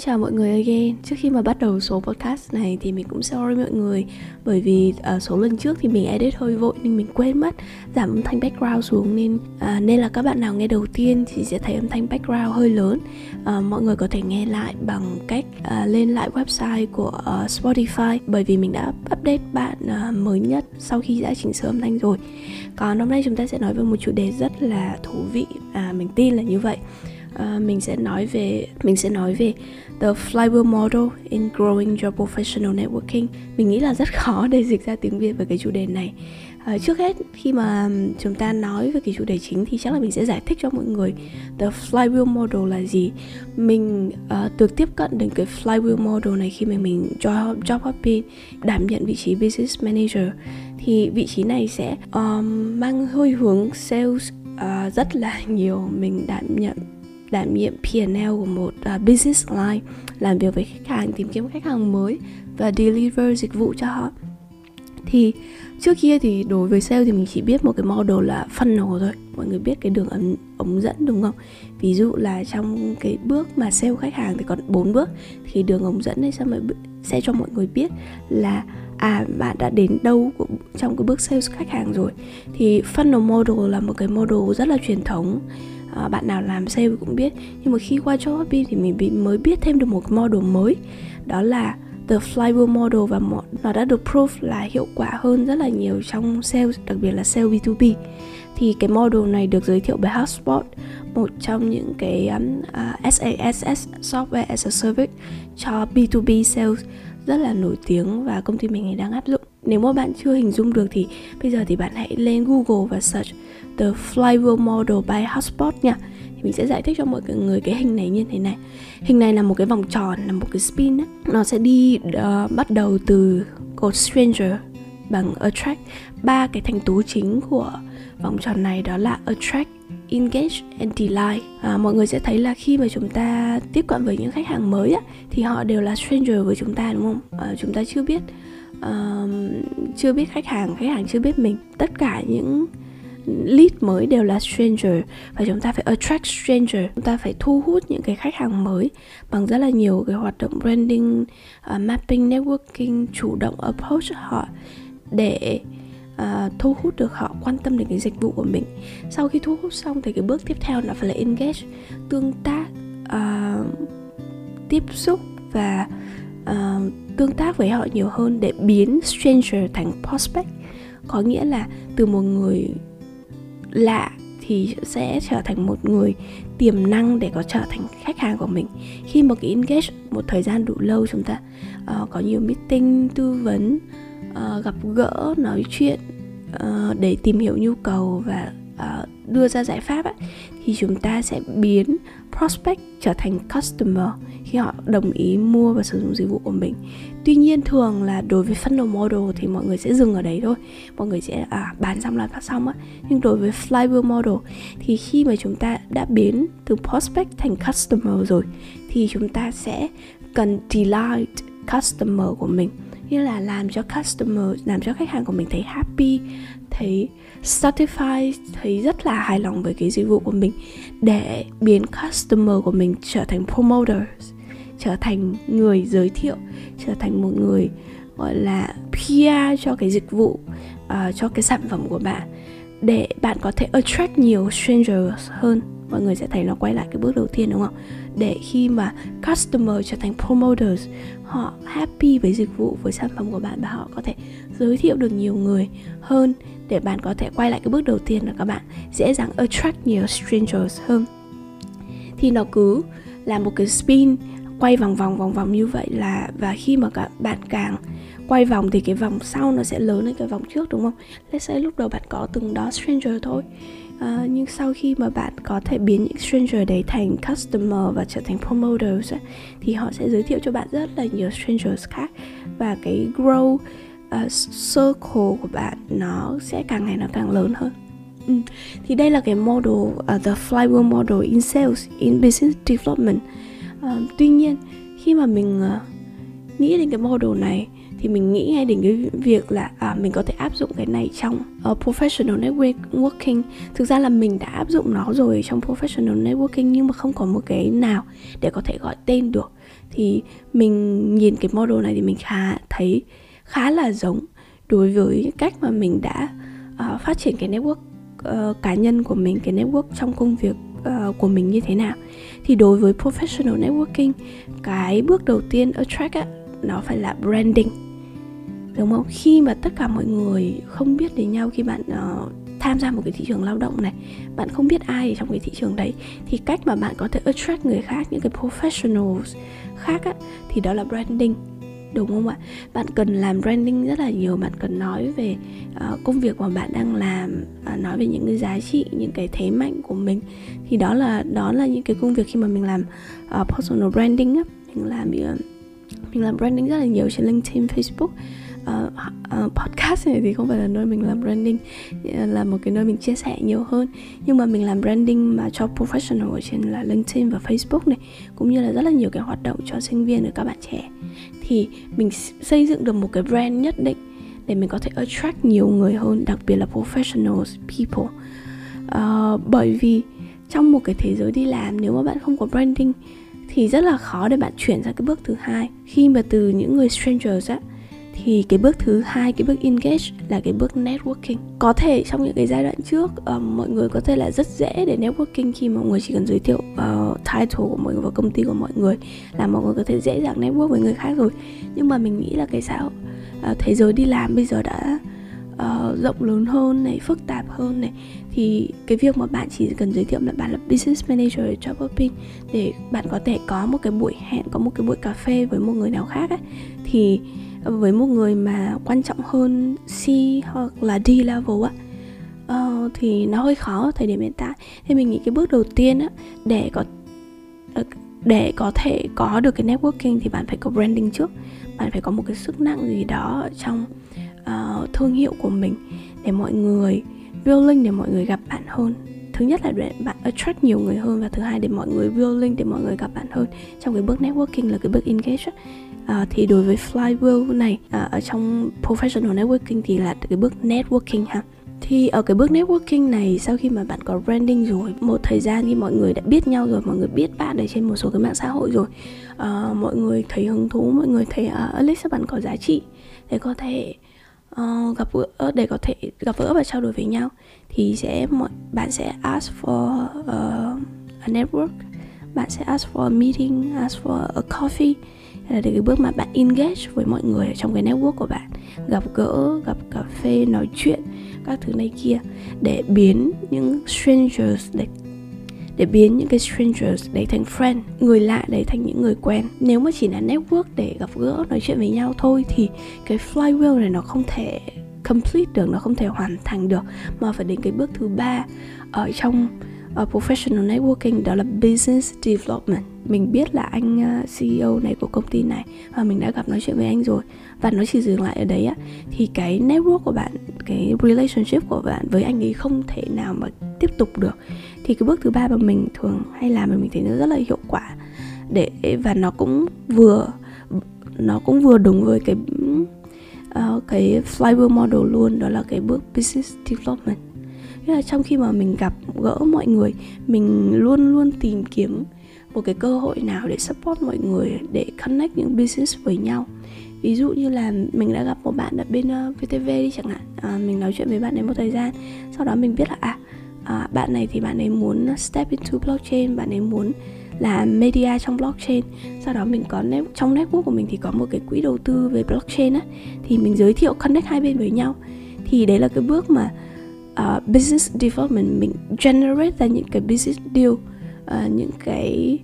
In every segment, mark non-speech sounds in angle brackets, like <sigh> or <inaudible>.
Xin chào mọi người again. Trước khi mà bắt đầu số podcast này thì mình cũng sorry mọi người Bởi vì uh, số lần trước thì mình edit hơi vội nên mình quên mất Giảm âm thanh background xuống nên uh, Nên là các bạn nào nghe đầu tiên thì sẽ thấy âm thanh background hơi lớn. Uh, Mọi người có thể nghe lại bằng cách uh, lên lại website của uh, Spotify Bởi vì mình đã update bạn uh, mới nhất sau khi đã chỉnh sửa âm thanh rồi. Còn hôm nay chúng ta sẽ nói về một chủ đề rất là thú vị à, Mình tin là như vậy. Uh, mình sẽ nói về mình sẽ nói về the flywheel model in growing your professional networking. Mình nghĩ là rất khó để dịch ra tiếng việt về cái chủ đề này. À, trước hết khi mà chúng ta nói về cái chủ đề chính thì chắc là mình sẽ giải thích cho mọi người the flywheel model là gì. Mình uh, được tiếp cận đến cái flywheel model này khi mà mình job job hopping đảm nhận vị trí business manager thì vị trí này sẽ um, mang hơi hướng sales uh, rất là nhiều. Mình đảm nhận đảm nhiệm P&L của một uh, business line làm việc với khách hàng tìm kiếm khách hàng mới và deliver dịch vụ cho họ. Thì trước kia thì đối với sale thì mình chỉ biết một cái model là funnel thôi. Mọi người biết cái đường ống, ống dẫn đúng không? Ví dụ là trong cái bước mà sale khách hàng thì còn bốn bước. Thì đường ống dẫn này sẽ, sẽ cho mọi người biết là à bạn đã đến đâu của, trong cái bước sales khách hàng rồi. Thì funnel model là một cái model rất là truyền thống à, bạn nào làm sale cũng biết. Nhưng mà khi qua job hopping thì mình bị mới biết thêm được một model mới. Đó là the flywheel model và nó đã được proof là hiệu quả hơn rất là nhiều trong sales đặc biệt là sale B2B thì cái model này được giới thiệu bởi HubSpot một trong những cái um, à, uh, SaaS software as a service cho B2B sales rất là nổi tiếng và công ty mình đang áp dụng. Nếu mà bạn chưa hình dung được thì bây giờ thì bạn hãy lên Google và search The Flywheel Model by HubSpot nha. Thì mình sẽ giải thích cho mọi người cái hình này như thế này. Hình này là một cái vòng tròn là một cái spin ấy. nó sẽ đi uh, bắt đầu từ cột stranger bằng attract. Ba cái thành tố chính của vòng tròn này đó là attract engage and delight. À, mọi người sẽ thấy là khi mà chúng ta tiếp cận với những khách hàng mới á, thì họ đều là stranger với chúng ta đúng không? À, chúng ta chưa biết uh, chưa biết khách hàng khách hàng chưa biết mình. Tất cả những lead mới đều là stranger và chúng ta phải attract stranger. Chúng ta phải thu hút những cái khách hàng mới bằng rất là nhiều cái hoạt động branding uh, mapping networking chủ động approach họ để uh, thu hút được họ quan tâm đến cái dịch vụ của mình. Sau khi thu hút xong thì cái bước tiếp theo nó phải là engage tương tác uh, tiếp xúc và uh, tương tác với họ nhiều hơn để biến stranger thành prospect. Có nghĩa là từ một người lạ thì sẽ trở thành một người tiềm năng để có trở thành khách hàng của mình. Khi mà cái engage một thời gian đủ lâu chúng ta uh, có nhiều meeting tư vấn uh, gặp gỡ nói chuyện uh, để tìm hiểu nhu cầu và uh, đưa ra giải pháp ấy, thì chúng ta sẽ biến prospect trở thành customer khi họ đồng ý mua và sử dụng dịch vụ của mình. Tuy nhiên thường là đối với funnel model thì mọi người sẽ dừng ở đấy thôi. Mọi người sẽ à, bán xong là phát xong á. Nhưng đối với flywheel model thì khi mà chúng ta đã biến từ prospect thành customer rồi thì chúng ta sẽ cần delight customer của mình như là làm cho customer làm cho khách hàng của mình thấy happy thấy satisfied thấy rất là hài lòng với cái dịch vụ của mình để biến customer của mình trở thành promoters trở thành người giới thiệu trở thành một người gọi là PR cho cái dịch vụ uh, cho cái sản phẩm của bạn để bạn có thể attract nhiều strangers hơn. Mọi người sẽ thấy nó quay lại cái bước đầu tiên đúng không? Để khi mà customer trở thành promoters, họ happy với dịch vụ, với sản phẩm của bạn và họ có thể giới thiệu được nhiều người hơn. Để bạn có thể quay lại cái bước đầu tiên là các bạn dễ dàng attract nhiều strangers hơn. Thì nó cứ là một cái spin quay vòng vòng vòng vòng như vậy là, và khi mà các bạn càng quay vòng thì cái vòng sau nó sẽ lớn hơn cái vòng trước, đúng không? Let's say lúc đầu bạn có từng đó stranger thôi. Uh, nhưng sau khi mà bạn có thể biến những stranger đấy thành customer và trở thành promoters ấy, thì họ sẽ giới thiệu cho bạn rất là nhiều strangers khác và cái grow uh, ờ, circle của bạn nó sẽ càng ngày nó càng lớn hơn ừ. thì đây là cái model uh, the flywheel model in sales in business development uh, tuy nhiên khi mà mình uh, nghĩ đến cái model này thì mình nghĩ ngay đến cái việc là à, mình có thể áp dụng cái này trong uh, professional networking thực ra là mình đã áp dụng nó rồi trong professional networking nhưng mà không có một cái nào để có thể gọi tên được. Thì mình nhìn cái model này thì mình khá thấy khá là giống đối với cách mà mình đã uh, phát triển cái network uh, cá nhân của mình cái network trong công việc uh, của mình như thế nào. Thì đối với professional networking cái bước đầu tiên attract á, nó phải là branding đúng không? Khi mà tất cả mọi người không biết đến nhau khi bạn uh, tham gia một cái thị trường lao động này bạn không biết ai ở trong cái thị trường đấy thì cách mà bạn có thể attract người khác những cái professionals khác á, thì đó là branding. Đúng không ạ? Bạn cần làm branding rất là nhiều bạn cần nói về uh, công việc mà bạn đang làm uh, nói về những cái giá trị những cái thế mạnh của mình. Thì đó là đó là những cái công việc khi mà mình làm uh, personal branding á. Mình làm mình làm branding rất là nhiều trên linkedin facebook uh, uh, podcast này thì không phải là nơi mình làm branding ờ, là một cái nơi mình chia sẻ nhiều hơn. Nhưng mà mình làm branding mà cho professional ở trên là LinkedIn và Facebook này cũng như là rất là nhiều cái hoạt động cho sinh viên và các bạn trẻ. Thì mình xây dựng được một cái brand nhất định để mình có thể attract nhiều người hơn đặc biệt là professionals people. Uh, bởi vì trong một cái thế giới đi làm nếu mà bạn không có branding thì rất là khó để bạn chuyển sang cái bước thứ hai. Khi mà từ những người strangers á thì cái bước thứ hai cái bước engage là cái bước networking. Có thể trong những cái giai đoạn trước uh, mọi người có thể là rất dễ để networking khi mọi người chỉ cần giới thiệu uh, title của mọi người và công ty của mọi người là mọi người có thể dễ dàng network với người khác rồi. Nhưng mà mình nghĩ là cái xã hội uh, thế giới đi làm bây giờ đã uh, rộng lớn hơn này phức tạp hơn này thì cái việc mà bạn chỉ cần giới thiệu là bạn là business manager ở job để bạn có thể có một cái buổi hẹn có một cái buổi cà phê với một người nào khác ấy, thì với một người mà quan trọng hơn C hoặc là D level á uh, thì nó hơi khó ở thời điểm hiện tại. Thì mình nghĩ cái bước đầu tiên á để có ờ, để có thể có được cái networking thì bạn phải có branding trước. Bạn phải có một cái sức nặng gì đó trong uh, thương hiệu của mình để mọi người willing để mọi người gặp bạn hơn. Thứ nhất là để bạn attract nhiều người hơn và thứ hai để mọi người willing để mọi người gặp bạn hơn. Trong cái bước networking là cái bước engage uh, thì đối với flywheel này uh, ở trong professional networking thì là cái bước networking ha. Thì ở cái bước networking này sau khi mà bạn có branding rồi một thời gian khi mọi người đã biết nhau rồi mọi người biết bạn ở trên một số cái mạng xã hội rồi. Uh, mọi người thấy hứng thú mọi người thấy à, uh, least bạn có giá trị. Để có thể uh, gặp gỡ ờ, để có thể gặp gỡ và trao đổi với nhau thì sẽ mọi bạn sẽ ask for uh, a network bạn sẽ ask for a meeting ask for a coffee. Là cái bước mà bạn engage với mọi người ở trong cái network của bạn. Gặp gỡ gặp cà phê nói chuyện các thứ này kia để biến những strangers để để biến những cái strangers đấy thành friend người lạ đấy thành những người quen. Nếu mà chỉ là network để gặp gỡ nói chuyện với nhau thôi thì cái flywheel này nó không thể complete được nó không thể hoàn thành được. Mà phải đến cái bước thứ ba ở trong uh, professional networking đó là business development. Mình biết là anh ờ, uh, CEO này của công ty này và mình đã gặp nói chuyện với anh rồi. Và nó chỉ dừng lại ở đấy á. Thì cái network của bạn cái relationship của bạn với anh ấy không thể nào mà tiếp tục được. Thì cái bước thứ ba mà mình thường hay làm mà mình thấy nó rất là hiệu quả. Để và nó cũng vừa nó cũng vừa đúng với cái uh, cái flywheel model luôn đó là cái bước business development. Thế là trong khi mà mình gặp gỡ mọi người mình luôn luôn tìm kiếm một cái cơ hội nào để support mọi người để connect những business với nhau. Ví dụ như là mình đã gặp một bạn ở bên uh, VTV đi chẳng hạn. À, mình nói chuyện với bạn ấy một thời gian sau đó mình biết là à, à bạn này thì bạn ấy muốn step into blockchain bạn ấy muốn là media trong blockchain. Sau đó mình có trong network của mình thì có một cái quỹ đầu tư về blockchain á. Thì mình giới thiệu connect hai bên với nhau. Thì đấy là cái bước mà uh, business development mình generate ra những cái business deal uh, những cái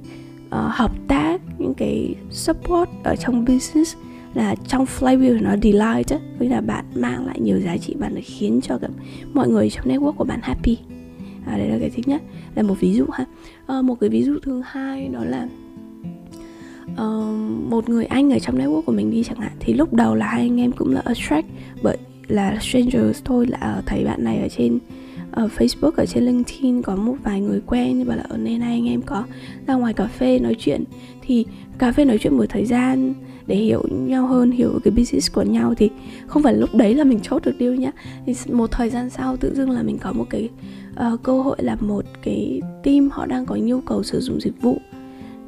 uh, hợp tác những cái support ở trong business là trong flywheel nó delight á. Nghĩa là bạn mang lại nhiều giá trị bạn khiến cho cả mọi người trong network của bạn happy à, đấy là cái thứ nhất. Là một ví dụ ha. À, một cái ví dụ thứ hai đó là uh, một người anh ở trong network của mình đi chẳng hạn thì lúc đầu là hai anh em cũng là attract bởi là strangers thôi là thấy bạn này ở trên ở Facebook ở trên LinkedIn có một vài người quen như bảo là ở nên hai anh em có ra ngoài cà phê nói chuyện. Thì cà phê nói chuyện một thời gian để hiểu nhau hơn hiểu cái business của nhau thì không phải lúc đấy là mình chốt được deal nhá. Thì một thời gian sau tự dưng là mình có một cái uh, cơ hội là một cái team họ đang có nhu cầu sử dụng dịch vụ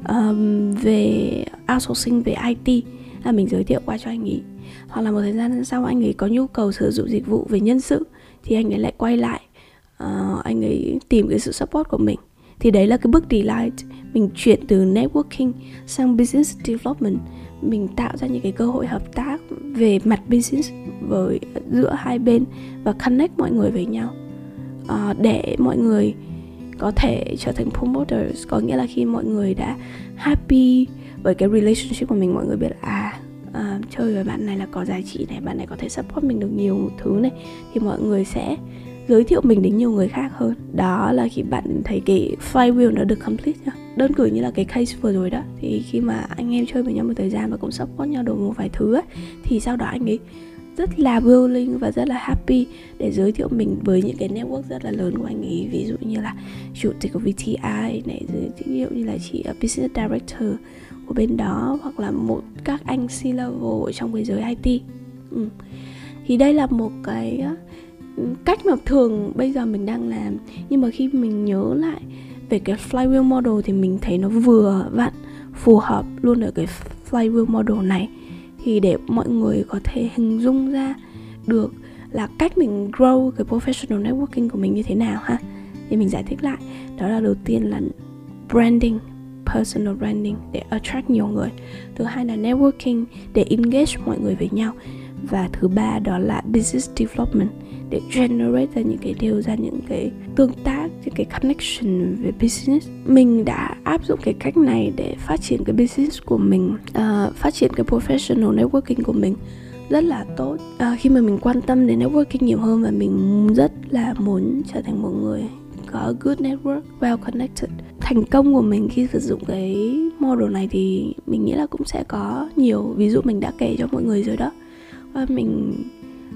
um, về outsourcing về IT là mình giới thiệu qua cho anh ấy. Hoặc là một thời gian sau anh ấy có nhu cầu sử dụng dịch vụ về nhân sự thì anh ấy lại quay lại uh, anh ấy tìm cái sự support của mình. Thì đấy là cái bước delight mình chuyển từ networking sang business development. Mình tạo ra những cái cơ hội hợp tác về mặt business với giữa hai bên và connect mọi người với nhau uh, để mọi người có thể trở thành promoters có nghĩa là khi mọi người đã happy với cái relationship của mình mọi người biết là à uh, chơi với bạn này là có giá trị này bạn này có thể support mình được nhiều thứ này thì mọi người sẽ giới thiệu mình đến nhiều người khác hơn. Đó là khi bạn thấy cái flywheel nó được complete nhá. Đơn cử như là cái case vừa rồi đó thì khi mà anh em chơi với nhau một thời gian và cũng support nhau được một vài thứ ấy, thì sau đó anh ấy rất là willing và rất là happy để giới thiệu mình với những cái network rất là lớn của anh ấy. Ví dụ như là chủ tịch của VTI này, giới thiệu như là chị ờ, business director của bên đó, hoặc là một các anh C level ở trong cái giới IT ừ. thì đây là một cái ờ, cách mà thường bây giờ mình đang làm. Nhưng mà khi mình nhớ lại về cái flywheel model thì mình thấy nó vừa vặn, phù hợp luôn ở cái flywheel model này thì để mọi người có thể hình dung ra được là cách mình grow cái professional networking của mình như thế nào ha. Thì mình giải thích lại. Đó là đầu tiên là branding, personal branding để attract nhiều người. Thứ hai là networking để engage mọi người với nhau. Và thứ ba đó là business development để generate ra những cái điều ra những cái tương tác những cái connection về business. Mình đã áp dụng cái cách này để phát triển cái business của mình uh, phát triển cái professional networking của mình rất là tốt. Uh, khi mà mình quan tâm đến networking nhiều hơn và mình rất là muốn trở thành một người có good network well connected thành công của mình khi sử dụng cái model này thì mình nghĩ là cũng sẽ có nhiều. Ví dụ mình đã kể cho mọi người rồi đó. Và mình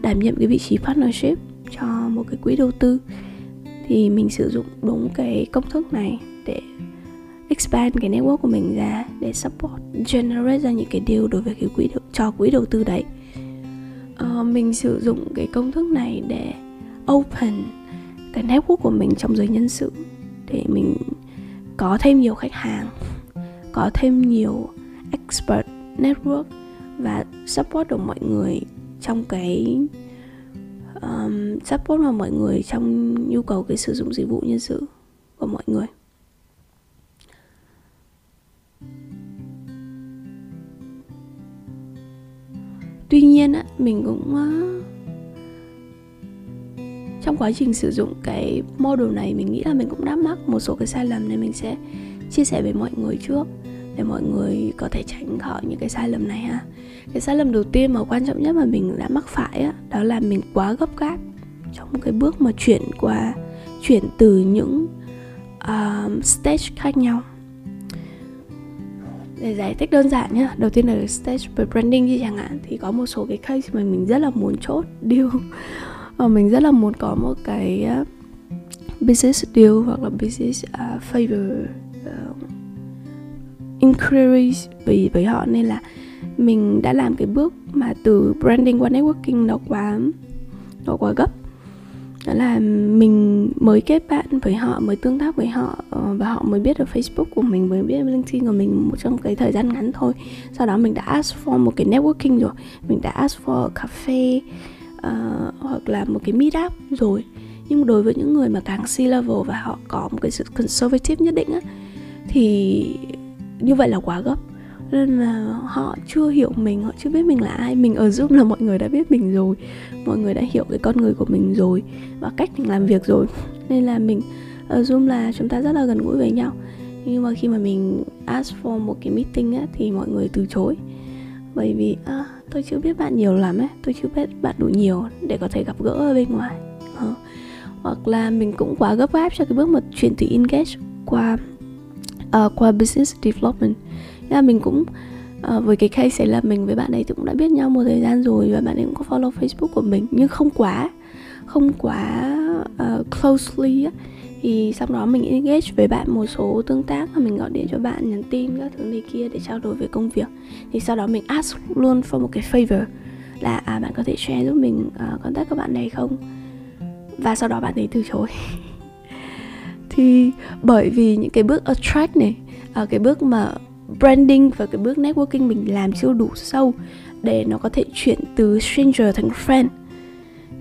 đảm nhiệm cái vị trí partnership cho một cái quỹ đầu tư thì mình sử dụng đúng cái công thức này để expand cái network của mình ra để support generate ra những cái deal đối với cái quỹ cho quỹ đầu tư đấy. Uh, mình sử dụng cái công thức này để open cái network của mình trong giới nhân sự để mình có thêm nhiều khách hàng có thêm nhiều expert network và support được mọi người trong cái um, support vào mọi người trong nhu cầu cái sử dụng dịch vụ nhân sự của mọi người. Tuy nhiên á mình cũng uh, trong quá trình sử dụng cái model này mình nghĩ là mình cũng đã mắc một số cái sai lầm nên mình sẽ chia sẻ với mọi người trước để mọi người có thể tránh khỏi những cái sai lầm này ha. Cái sai lầm đầu tiên mà quan trọng nhất mà mình đã mắc phải á, đó là mình quá gấp gáp trong cái bước mà chuyển qua chuyển từ những uh, stage khác nhau. Để giải thích đơn giản nhá đầu tiên là stage về branding như chẳng hạn thì có một số cái case mà mình rất là muốn chốt deal. Và <laughs> ờ, mình rất là muốn có một cái à, business deal hoặc là business uh, favor inquiries với với họ nên là mình đã làm cái bước mà từ branding qua networking nó quá nó quá gấp. Đó là mình mới kết bạn với họ mới tương tác với họ ờ, và họ mới biết được Facebook của mình mới biết LinkedIn của mình một trong cái thời gian ngắn thôi. Sau đó mình đã ask for một cái networking rồi mình đã ask for cà phê uh, hoặc là một cái meet up rồi. Nhưng đối với những người mà càng C level và họ có một cái sự conservative nhất định á thì như vậy là quá gấp. Nên là họ chưa hiểu mình họ chưa biết mình là ai. Mình ở zoom là mọi người đã biết mình rồi. Mọi người đã hiểu cái con người của mình rồi và cách mình làm việc rồi. Nên là mình ở zoom là chúng ta rất là gần gũi với nhau. Nhưng mà khi mà mình ask for một cái meeting á, thì mọi người từ chối. Bởi vì à, tôi chưa biết bạn nhiều lắm ấy. Tôi chưa biết bạn đủ nhiều để có thể gặp gỡ ở bên ngoài. À, hoặc là mình cũng quá gấp gáp cho cái bước mà chuyển từ engage qua uh, qua business development. Là mình cũng uh, với cái case xảy là mình với bạn ấy cũng đã biết nhau một thời gian rồi và bạn ấy cũng có follow facebook của mình nhưng không quá không quá uh, closely á. Thì sau đó mình engage với bạn một số tương tác và mình gọi điện cho bạn nhắn tin các thứ này kia để trao đổi về công việc. Thì sau đó mình ask luôn for một cái favor là à bạn có thể share giúp mình uh, contact các bạn này không? Và sau đó bạn ấy từ chối. <laughs> thì bởi vì những cái bước attract này uh, cái bước mà branding và cái bước networking mình làm chưa đủ sâu để nó có thể chuyển từ stranger thành friend.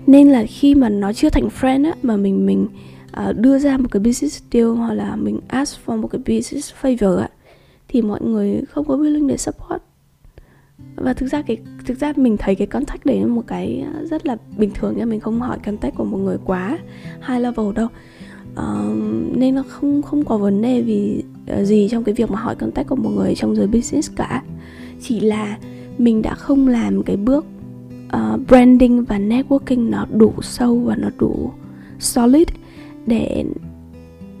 Nên là khi mà nó chưa thành friend á mà mình mình uh, đưa ra một cái business deal hoặc là mình ask for một cái business favor á thì mọi người không có willing để support. Và thực ra cái thực ra mình thấy cái contact đấy là một cái rất là bình thường nha mình không hỏi contact của một người quá high level đâu uh, nên nó không không có vấn đề vì uh, gì trong cái việc mà hỏi contact của một người trong giới business cả. Chỉ là mình đã không làm cái bước uh, branding và networking nó đủ sâu và nó đủ solid để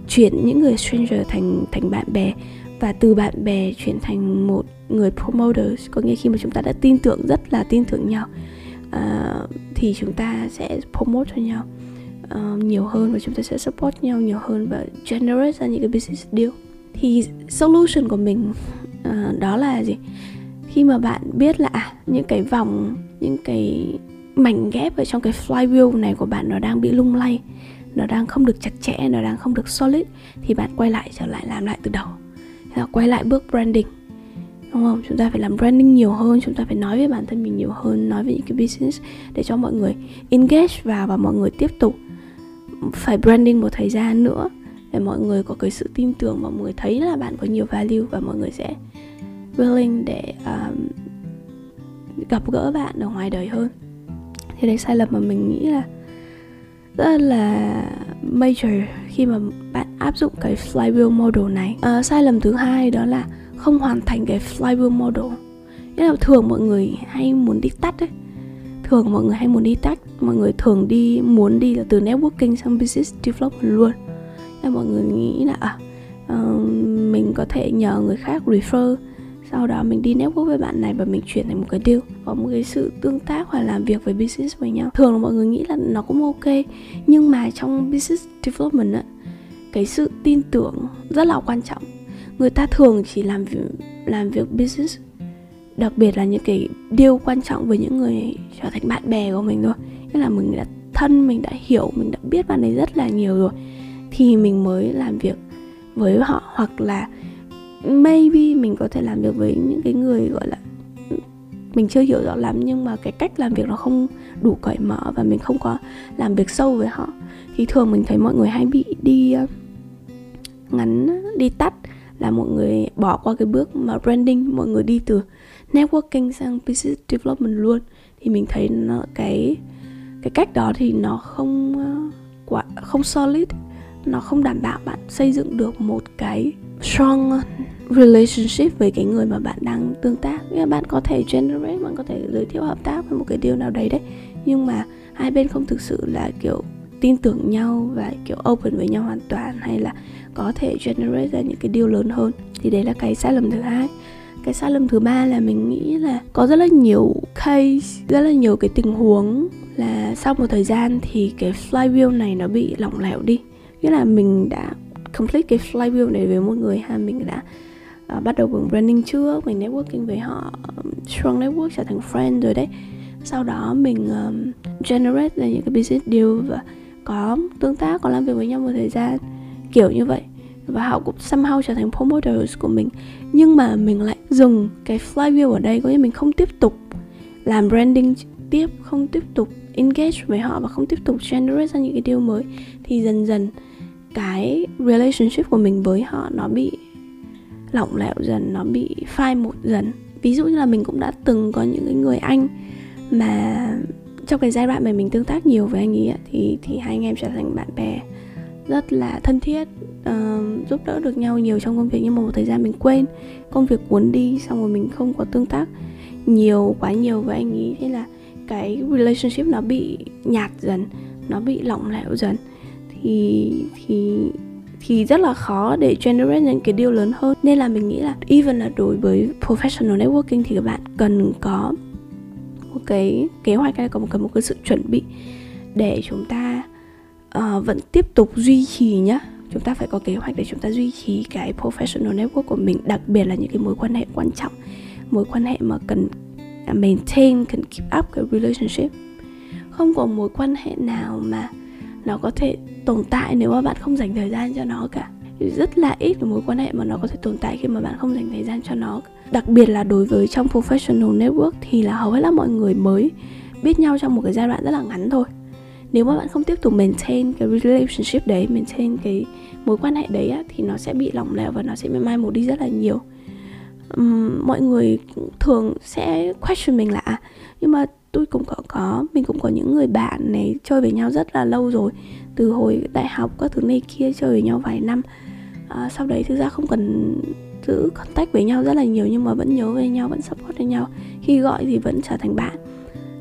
chuyển những người stranger thành thành bạn bè và từ bạn bè chuyển thành một người promoters. Có nghĩa khi mà chúng ta đã tin tưởng rất là tin tưởng nhau uh, thì chúng ta sẽ promote cho nhau uh, nhiều hơn và chúng ta sẽ support nhau nhiều hơn và generate ra những cái business deal. Thì solution của mình uh, đó là gì? Khi mà bạn biết là à, những cái vòng những cái mảnh ghép ở trong cái flywheel này của bạn nó đang bị lung lay nó đang không được chặt chẽ nó đang không được solid thì bạn quay lại trở lại làm lại từ đầu. Là quay lại bước branding. Đúng không? Chúng ta phải làm branding nhiều hơn chúng ta phải nói với bản thân mình nhiều hơn nói về những cái business để cho mọi người engage vào và mọi người tiếp tục phải branding một thời gian nữa để mọi người có cái sự tin tưởng mọi người thấy là bạn có nhiều value và mọi người sẽ willing để um, gặp gỡ bạn ở ngoài đời hơn. Thì đấy sai lầm mà mình nghĩ là rất là major khi mà bạn áp dụng cái flywheel model này. À, sai lầm thứ hai đó là không hoàn thành cái flywheel model. Nghĩa là thường mọi người hay muốn đi tắt ấy thường mọi người hay muốn đi tách, mọi người thường đi muốn đi là từ networking sang business development luôn. Nên mọi người nghĩ là à, uh, mình có thể nhờ người khác refer sau đó mình đi network với bạn này và mình chuyển thành một cái deal có một cái sự tương tác hoặc làm việc với business với nhau. Thường là mọi người nghĩ là nó cũng ok nhưng mà trong business development á cái sự tin tưởng rất là quan trọng. Người ta thường chỉ làm việc làm việc business đặc biệt là những cái điều quan trọng với những người trở thành bạn bè của mình thôi. Nghĩa là mình đã thân, mình đã hiểu, mình đã biết bạn ấy rất là nhiều rồi. Thì mình mới làm việc với họ, hoặc là maybe mình có thể làm việc với những cái người gọi là, mình chưa hiểu rõ lắm, nhưng mà cái cách làm việc nó không đủ cởi mở và mình không có làm việc sâu với họ. Thì thường mình thấy mọi người hay bị đi ờ, ngắn, đi tắt, là mọi người bỏ qua cái bước mà branding, mọi người đi từ networking sang business development luôn. Thì mình thấy nó, cái cái cách đó thì nó không ờ, quá, không solid. Nó không đảm bảo bạn xây dựng được một cái strong relationship với cái người mà bạn đang tương tác. Nghĩa bạn có thể generate, bạn có thể giới thiệu hợp tác với một cái điều nào đấy đấy. Nhưng mà hai bên không thực sự là kiểu tin tưởng nhau và kiểu open với nhau hoàn toàn, hay là có thể generate ra những cái điều lớn hơn. Thì đấy là cái sai lầm thứ hai cái sai lầm thứ ba là mình nghĩ là có rất là nhiều case rất là nhiều cái tình huống là sau một thời gian thì cái flywheel này nó bị lỏng lẻo đi. Nghĩa là mình đã complete cái flywheel này với một người ha mình đã uh, bắt đầu bằng branding trước mình networking với họ strong network trở thành friend rồi đấy. Sau đó mình um, generate ra những cái business deal và có tương tác có làm việc với nhau một thời gian kiểu như vậy. Và họ cũng somehow trở thành promoters của mình nhưng mà mình lại dừng cái flywheel ở đây, có nghĩa mình không tiếp tục làm branding tiếp, không tiếp tục engage với họ và không tiếp tục generate ra những cái điều mới, thì dần dần cái relationship của mình với họ nó bị lỏng lẻo dần, nó bị phai một dần. Ví dụ như là mình cũng đã từng có những cái người anh mà trong cái giai đoạn mà mình tương tác nhiều với anh ấy thì thì hai anh em trở thành bạn bè rất là thân thiết uh, giúp đỡ được nhau nhiều trong công việc nhưng mà một thời gian mình quên. Công việc cuốn đi xong rồi mình không có tương tác nhiều quá nhiều với anh ấy. Thế là cái relationship nó bị nhạt dần nó bị lỏng lẻo dần. Thì thì thì rất là khó để generate những cái điều lớn hơn. Nên là mình nghĩ là even là đối với professional networking thì các bạn cần có một cái kế hoạch hay có một cái một cái sự chuẩn bị để chúng ta uh, vẫn tiếp tục duy trì nhá chúng ta phải có kế hoạch để chúng ta duy trì cái professional network của mình, đặc biệt là những cái mối quan hệ quan trọng, mối quan hệ mà cần à, maintain, cần keep up cái relationship. Không có mối quan hệ nào mà nó có thể tồn tại nếu mà bạn không dành thời gian cho nó cả. Rất là ít cái mối quan hệ mà nó có thể tồn tại khi mà bạn không dành thời gian cho nó. Đặc biệt là đối với trong professional network thì là hầu hết là mọi người mới biết nhau trong một cái giai đoạn rất là ngắn thôi nếu mà bạn không tiếp tục maintain cái relationship đấy maintain cái mối quan hệ đấy á, thì nó sẽ bị lỏng lẻo và nó sẽ bị mai một đi rất là nhiều. Um, mọi người thường sẽ question mình là à, nhưng mà tôi cũng có có mình cũng có những người bạn này chơi với nhau rất là lâu rồi từ hồi đại học các thứ này kia chơi với nhau vài năm. À, sau đấy thực ra không cần giữ contact với nhau rất là nhiều nhưng mà vẫn nhớ về nhau vẫn support với nhau. Khi gọi thì vẫn trở thành bạn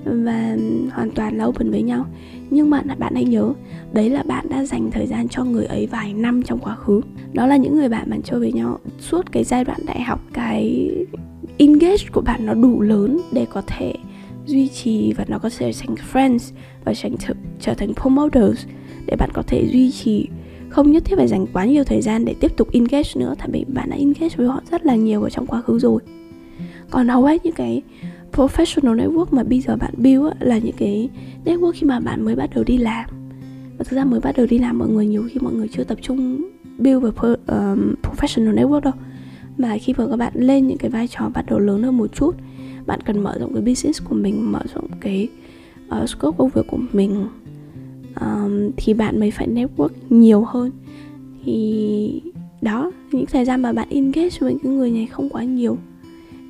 và hoàn toàn là open với nhau nhưng mà bạn hãy nhớ, đấy là bạn đã dành thời gian cho người ấy vài năm trong quá khứ. Đó là những người bạn bạn chơi với nhau. Suốt cái giai đoạn đại học, cái engage của bạn nó đủ lớn để có thể duy trì và nó có thể thành friends và thành trở thành promoters. Để bạn có thể duy trì, không nhất thiết phải dành quá nhiều thời gian để tiếp tục engage nữa. Tại vì bạn đã engage với họ rất là nhiều ở trong quá khứ rồi. Còn hầu hết những cái professional network mà bây giờ bạn build á, là những cái network khi mà bạn mới bắt đầu đi làm. Và thực ra mới bắt đầu đi làm mọi người nhiều khi mọi người chưa tập trung build về um, professional network đâu. Mà khi mà các bạn lên những cái vai trò bắt đầu lớn hơn một chút bạn cần mở rộng cái business của mình mở rộng cái uh, scope công việc của mình um, thì bạn mới phải network nhiều hơn. Thì đó những thời gian mà bạn engage với những người này không quá nhiều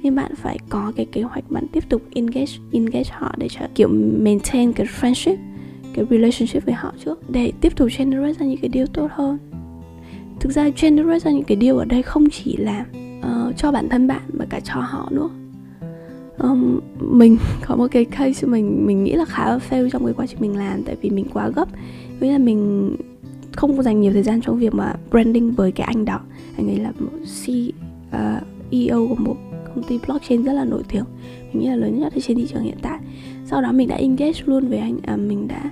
nên bạn phải có cái kế hoạch bạn tiếp tục engage engage họ để cho kiểu maintain cái friendship cái relationship với họ trước để tiếp tục generate ra những cái điều tốt hơn. Thực ra generate ra những cái điều ở đây không chỉ là uh, cho bản thân bạn mà cả cho họ nữa. Um, mình <laughs> có một cái case mình mình nghĩ là khá là fail trong cái quá trình mình làm tại vì mình quá gấp. Với là mình không có dành nhiều thời gian trong việc mà branding với cái anh đó. Anh ấy là một ceo ờ, của một công ty blockchain rất là nổi tiếng. Mình nghĩ là lớn nhất trên thị trường hiện tại. Sau đó mình đã engage luôn với anh à, mình đã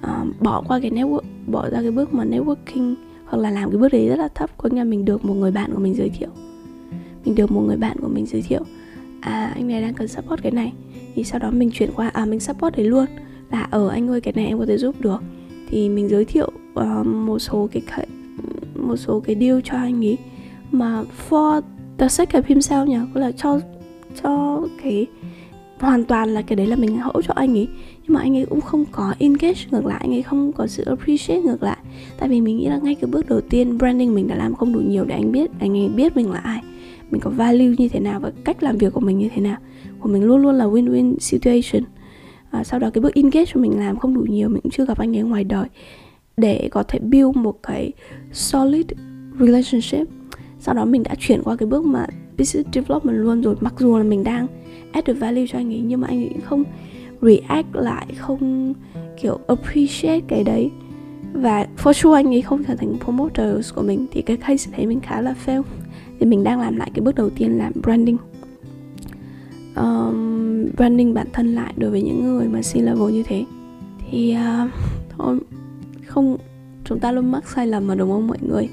à, bỏ qua cái network bỏ ra cái bước mà networking hoặc là làm cái bước đấy rất là thấp. Có nghĩa là mình được một người bạn của mình giới thiệu. Mình được một người bạn của mình giới thiệu. À anh này đang cần support cái này. Thì sau đó mình chuyển qua à mình support đấy luôn. Là ở anh ơi cái này em có thể giúp được. Thì mình giới thiệu uh, một số cái một số cái deal cho anh ấy. Mà for the sake of himself nhỉ cũng là cho cho cái hoàn toàn là cái đấy là mình hỗ cho anh ấy. Nhưng mà anh ấy cũng không có engage ngược lại anh ấy không có sự appreciate ngược lại. Tại vì mình nghĩ là ngay cái bước đầu tiên branding mình đã làm không đủ nhiều để anh biết anh ấy biết mình là ai mình có value như thế nào và cách làm việc của mình như thế nào. Của mình luôn luôn là win-win situation. À, sau đó cái bước engage của mình làm không đủ nhiều mình cũng chưa gặp anh ấy ngoài đời. Để có thể build một cái solid relationship sau đó mình đã chuyển qua cái bước mà business development luôn rồi mặc dù là mình đang add the value cho anh ấy nhưng mà anh ấy không react lại không kiểu appreciate cái đấy. Và for sure anh ấy không trở thành promoters của mình thì cái case đấy mình khá là fail. Thì mình đang làm lại cái bước đầu tiên là branding. Um, branding bản thân lại đối với những người mà C level như thế. Thì uh, thôi không chúng ta luôn mắc sai lầm mà đúng không mọi người?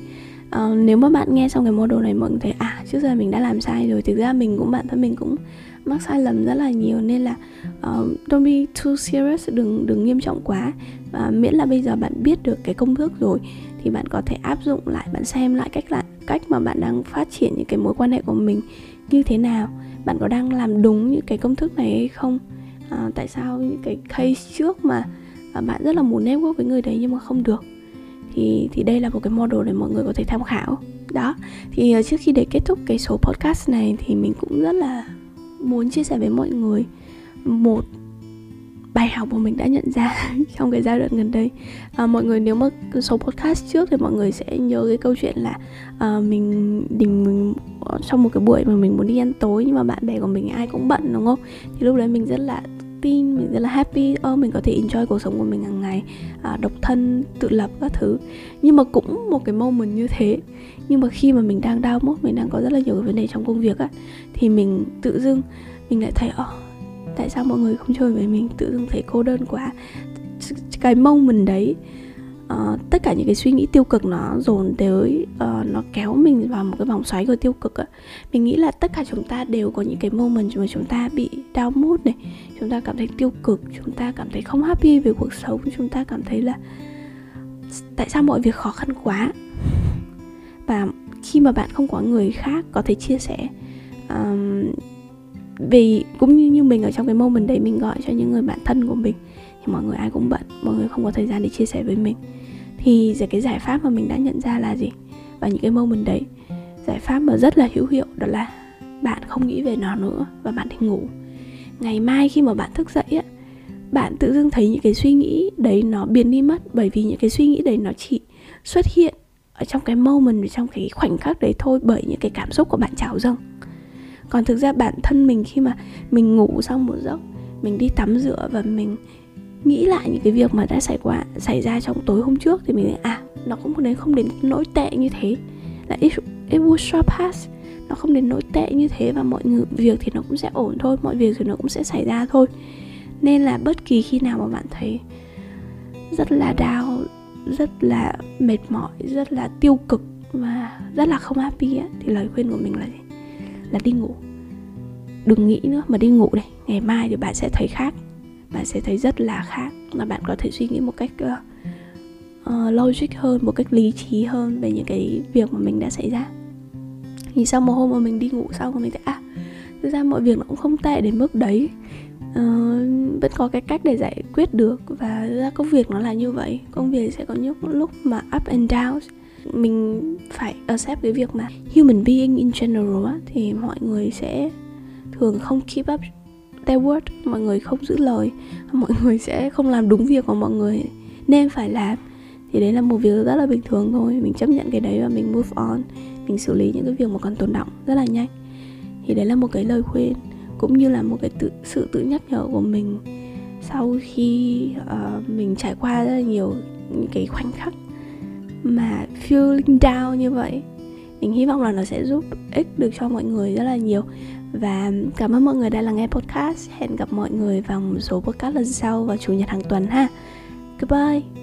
Uh, nếu mà bạn nghe xong cái model này mọi người thấy à trước giờ mình đã làm sai rồi. Thực ra mình cũng bản thân mình cũng mắc sai lầm rất là nhiều nên là uh, don't be too serious đừng đừng nghiêm trọng quá. Và miễn là bây giờ bạn biết được cái công thức rồi thì bạn có thể áp dụng lại bạn xem lại cách lại cách mà bạn đang phát triển những cái mối quan hệ của mình như thế nào. Bạn có đang làm đúng những cái công thức này hay không? À, tại sao những cái case trước mà à, bạn rất là muốn network với người đấy nhưng mà không được? Thì thì đây là một cái model để mọi người có thể tham khảo. Đó thì uh, trước khi để kết thúc cái số podcast này thì mình cũng rất là muốn chia sẻ với mọi người một bài học mà mình đã nhận ra <laughs> trong cái giai đoạn gần đây. À, mọi người nếu mà số podcast trước thì mọi người sẽ nhớ cái câu chuyện là à, mình đình mình trong một cái buổi mà mình muốn đi ăn tối nhưng mà bạn bè của mình ai cũng bận đúng không? Thì lúc đấy mình rất là happy mình rất là happy. Ơ mình có thể enjoy cuộc sống của mình hàng ngày à, độc thân tự lập các thứ. Nhưng mà cũng một cái moment như thế. Nhưng mà khi mà mình đang đau mốt mình đang có rất là nhiều cái vấn đề trong công việc á thì mình tự dưng mình lại thấy oh tại sao mọi người không chơi với mình? Tự dưng thấy cô đơn quá. Cái mông mình đấy uh, tất cả những cái suy nghĩ tiêu cực nó dồn tới uh, nó kéo mình vào một cái vòng xoáy của tiêu cực ạ. Mình nghĩ là tất cả chúng ta đều có những cái moment mà chúng ta bị down mood này chúng ta cảm thấy tiêu cực chúng ta cảm thấy không happy về cuộc sống chúng ta cảm thấy là tại sao mọi việc khó khăn quá? Và khi mà bạn không có người khác có thể chia sẻ um, vì cũng như như mình ở trong cái moment đấy mình gọi cho những người bạn thân của mình thì mọi người ai cũng bận, mọi người không có thời gian để chia sẻ với mình. Thì cái giải pháp mà mình đã nhận ra là gì? Và những cái moment đấy, giải pháp mà rất là hữu hiệu đó là bạn không nghĩ về nó nữa và bạn đi ngủ. Ngày mai khi mà bạn thức dậy á, bạn tự dưng thấy những cái suy nghĩ đấy nó biến đi mất bởi vì những cái suy nghĩ đấy nó chỉ xuất hiện ở trong cái moment, trong cái khoảnh khắc đấy thôi bởi những cái cảm xúc của bạn trào dâng. Còn thực ra bản thân mình khi mà mình ngủ xong một giấc, mình đi tắm rửa và mình nghĩ lại những cái việc mà đã xảy qua xảy ra trong tối hôm trước thì mình thấy à nó cũng đến không đến nỗi tệ như thế. Là it, it will short pass nó không đến nỗi tệ như thế và mọi người việc thì nó cũng sẽ ổn thôi mọi việc thì nó cũng sẽ xảy ra thôi. Nên là bất kỳ khi nào mà bạn thấy rất là đau rất là mệt mỏi rất là tiêu cực và rất là không happy á thì lời khuyên của mình là gì? Là đi ngủ. Đừng nghĩ nữa mà đi ngủ đi, ngày mai thì bạn sẽ thấy khác bạn sẽ thấy rất là khác. Là bạn có thể suy nghĩ một cách uh, uh, logic hơn một cách lý trí hơn về những cái việc mà mình đã xảy ra. Thì sau một hôm mà mình đi ngủ xong mình thấy à thực ra mọi việc nó cũng không tệ đến mức đấy. Uh, vẫn có cái cách để giải quyết được và ra công việc nó là như vậy. Công việc sẽ có những lúc mà up and down mình phải accept cái việc mà human being in general á, thì mọi người sẽ thường không keep up their word mọi người không giữ lời mọi người sẽ không làm đúng việc mà mọi người nên phải làm. Thì đấy là một việc rất là bình thường thôi mình chấp nhận cái đấy và mình move on mình xử lý những cái việc mà còn tồn động rất là nhanh. Thì đấy là một cái lời khuyên cũng như là một cái tự, sự tự nhắc nhở của mình sau khi uh, mình trải qua rất là nhiều những cái khoảnh khắc mà feeling down như vậy. Mình hy vọng là nó sẽ giúp ích được cho mọi người rất là nhiều và cảm ơn mọi người đã lắng nghe podcast. Hẹn gặp mọi người vào một số podcast lần sau vào chủ nhật hàng tuần ha. Goodbye.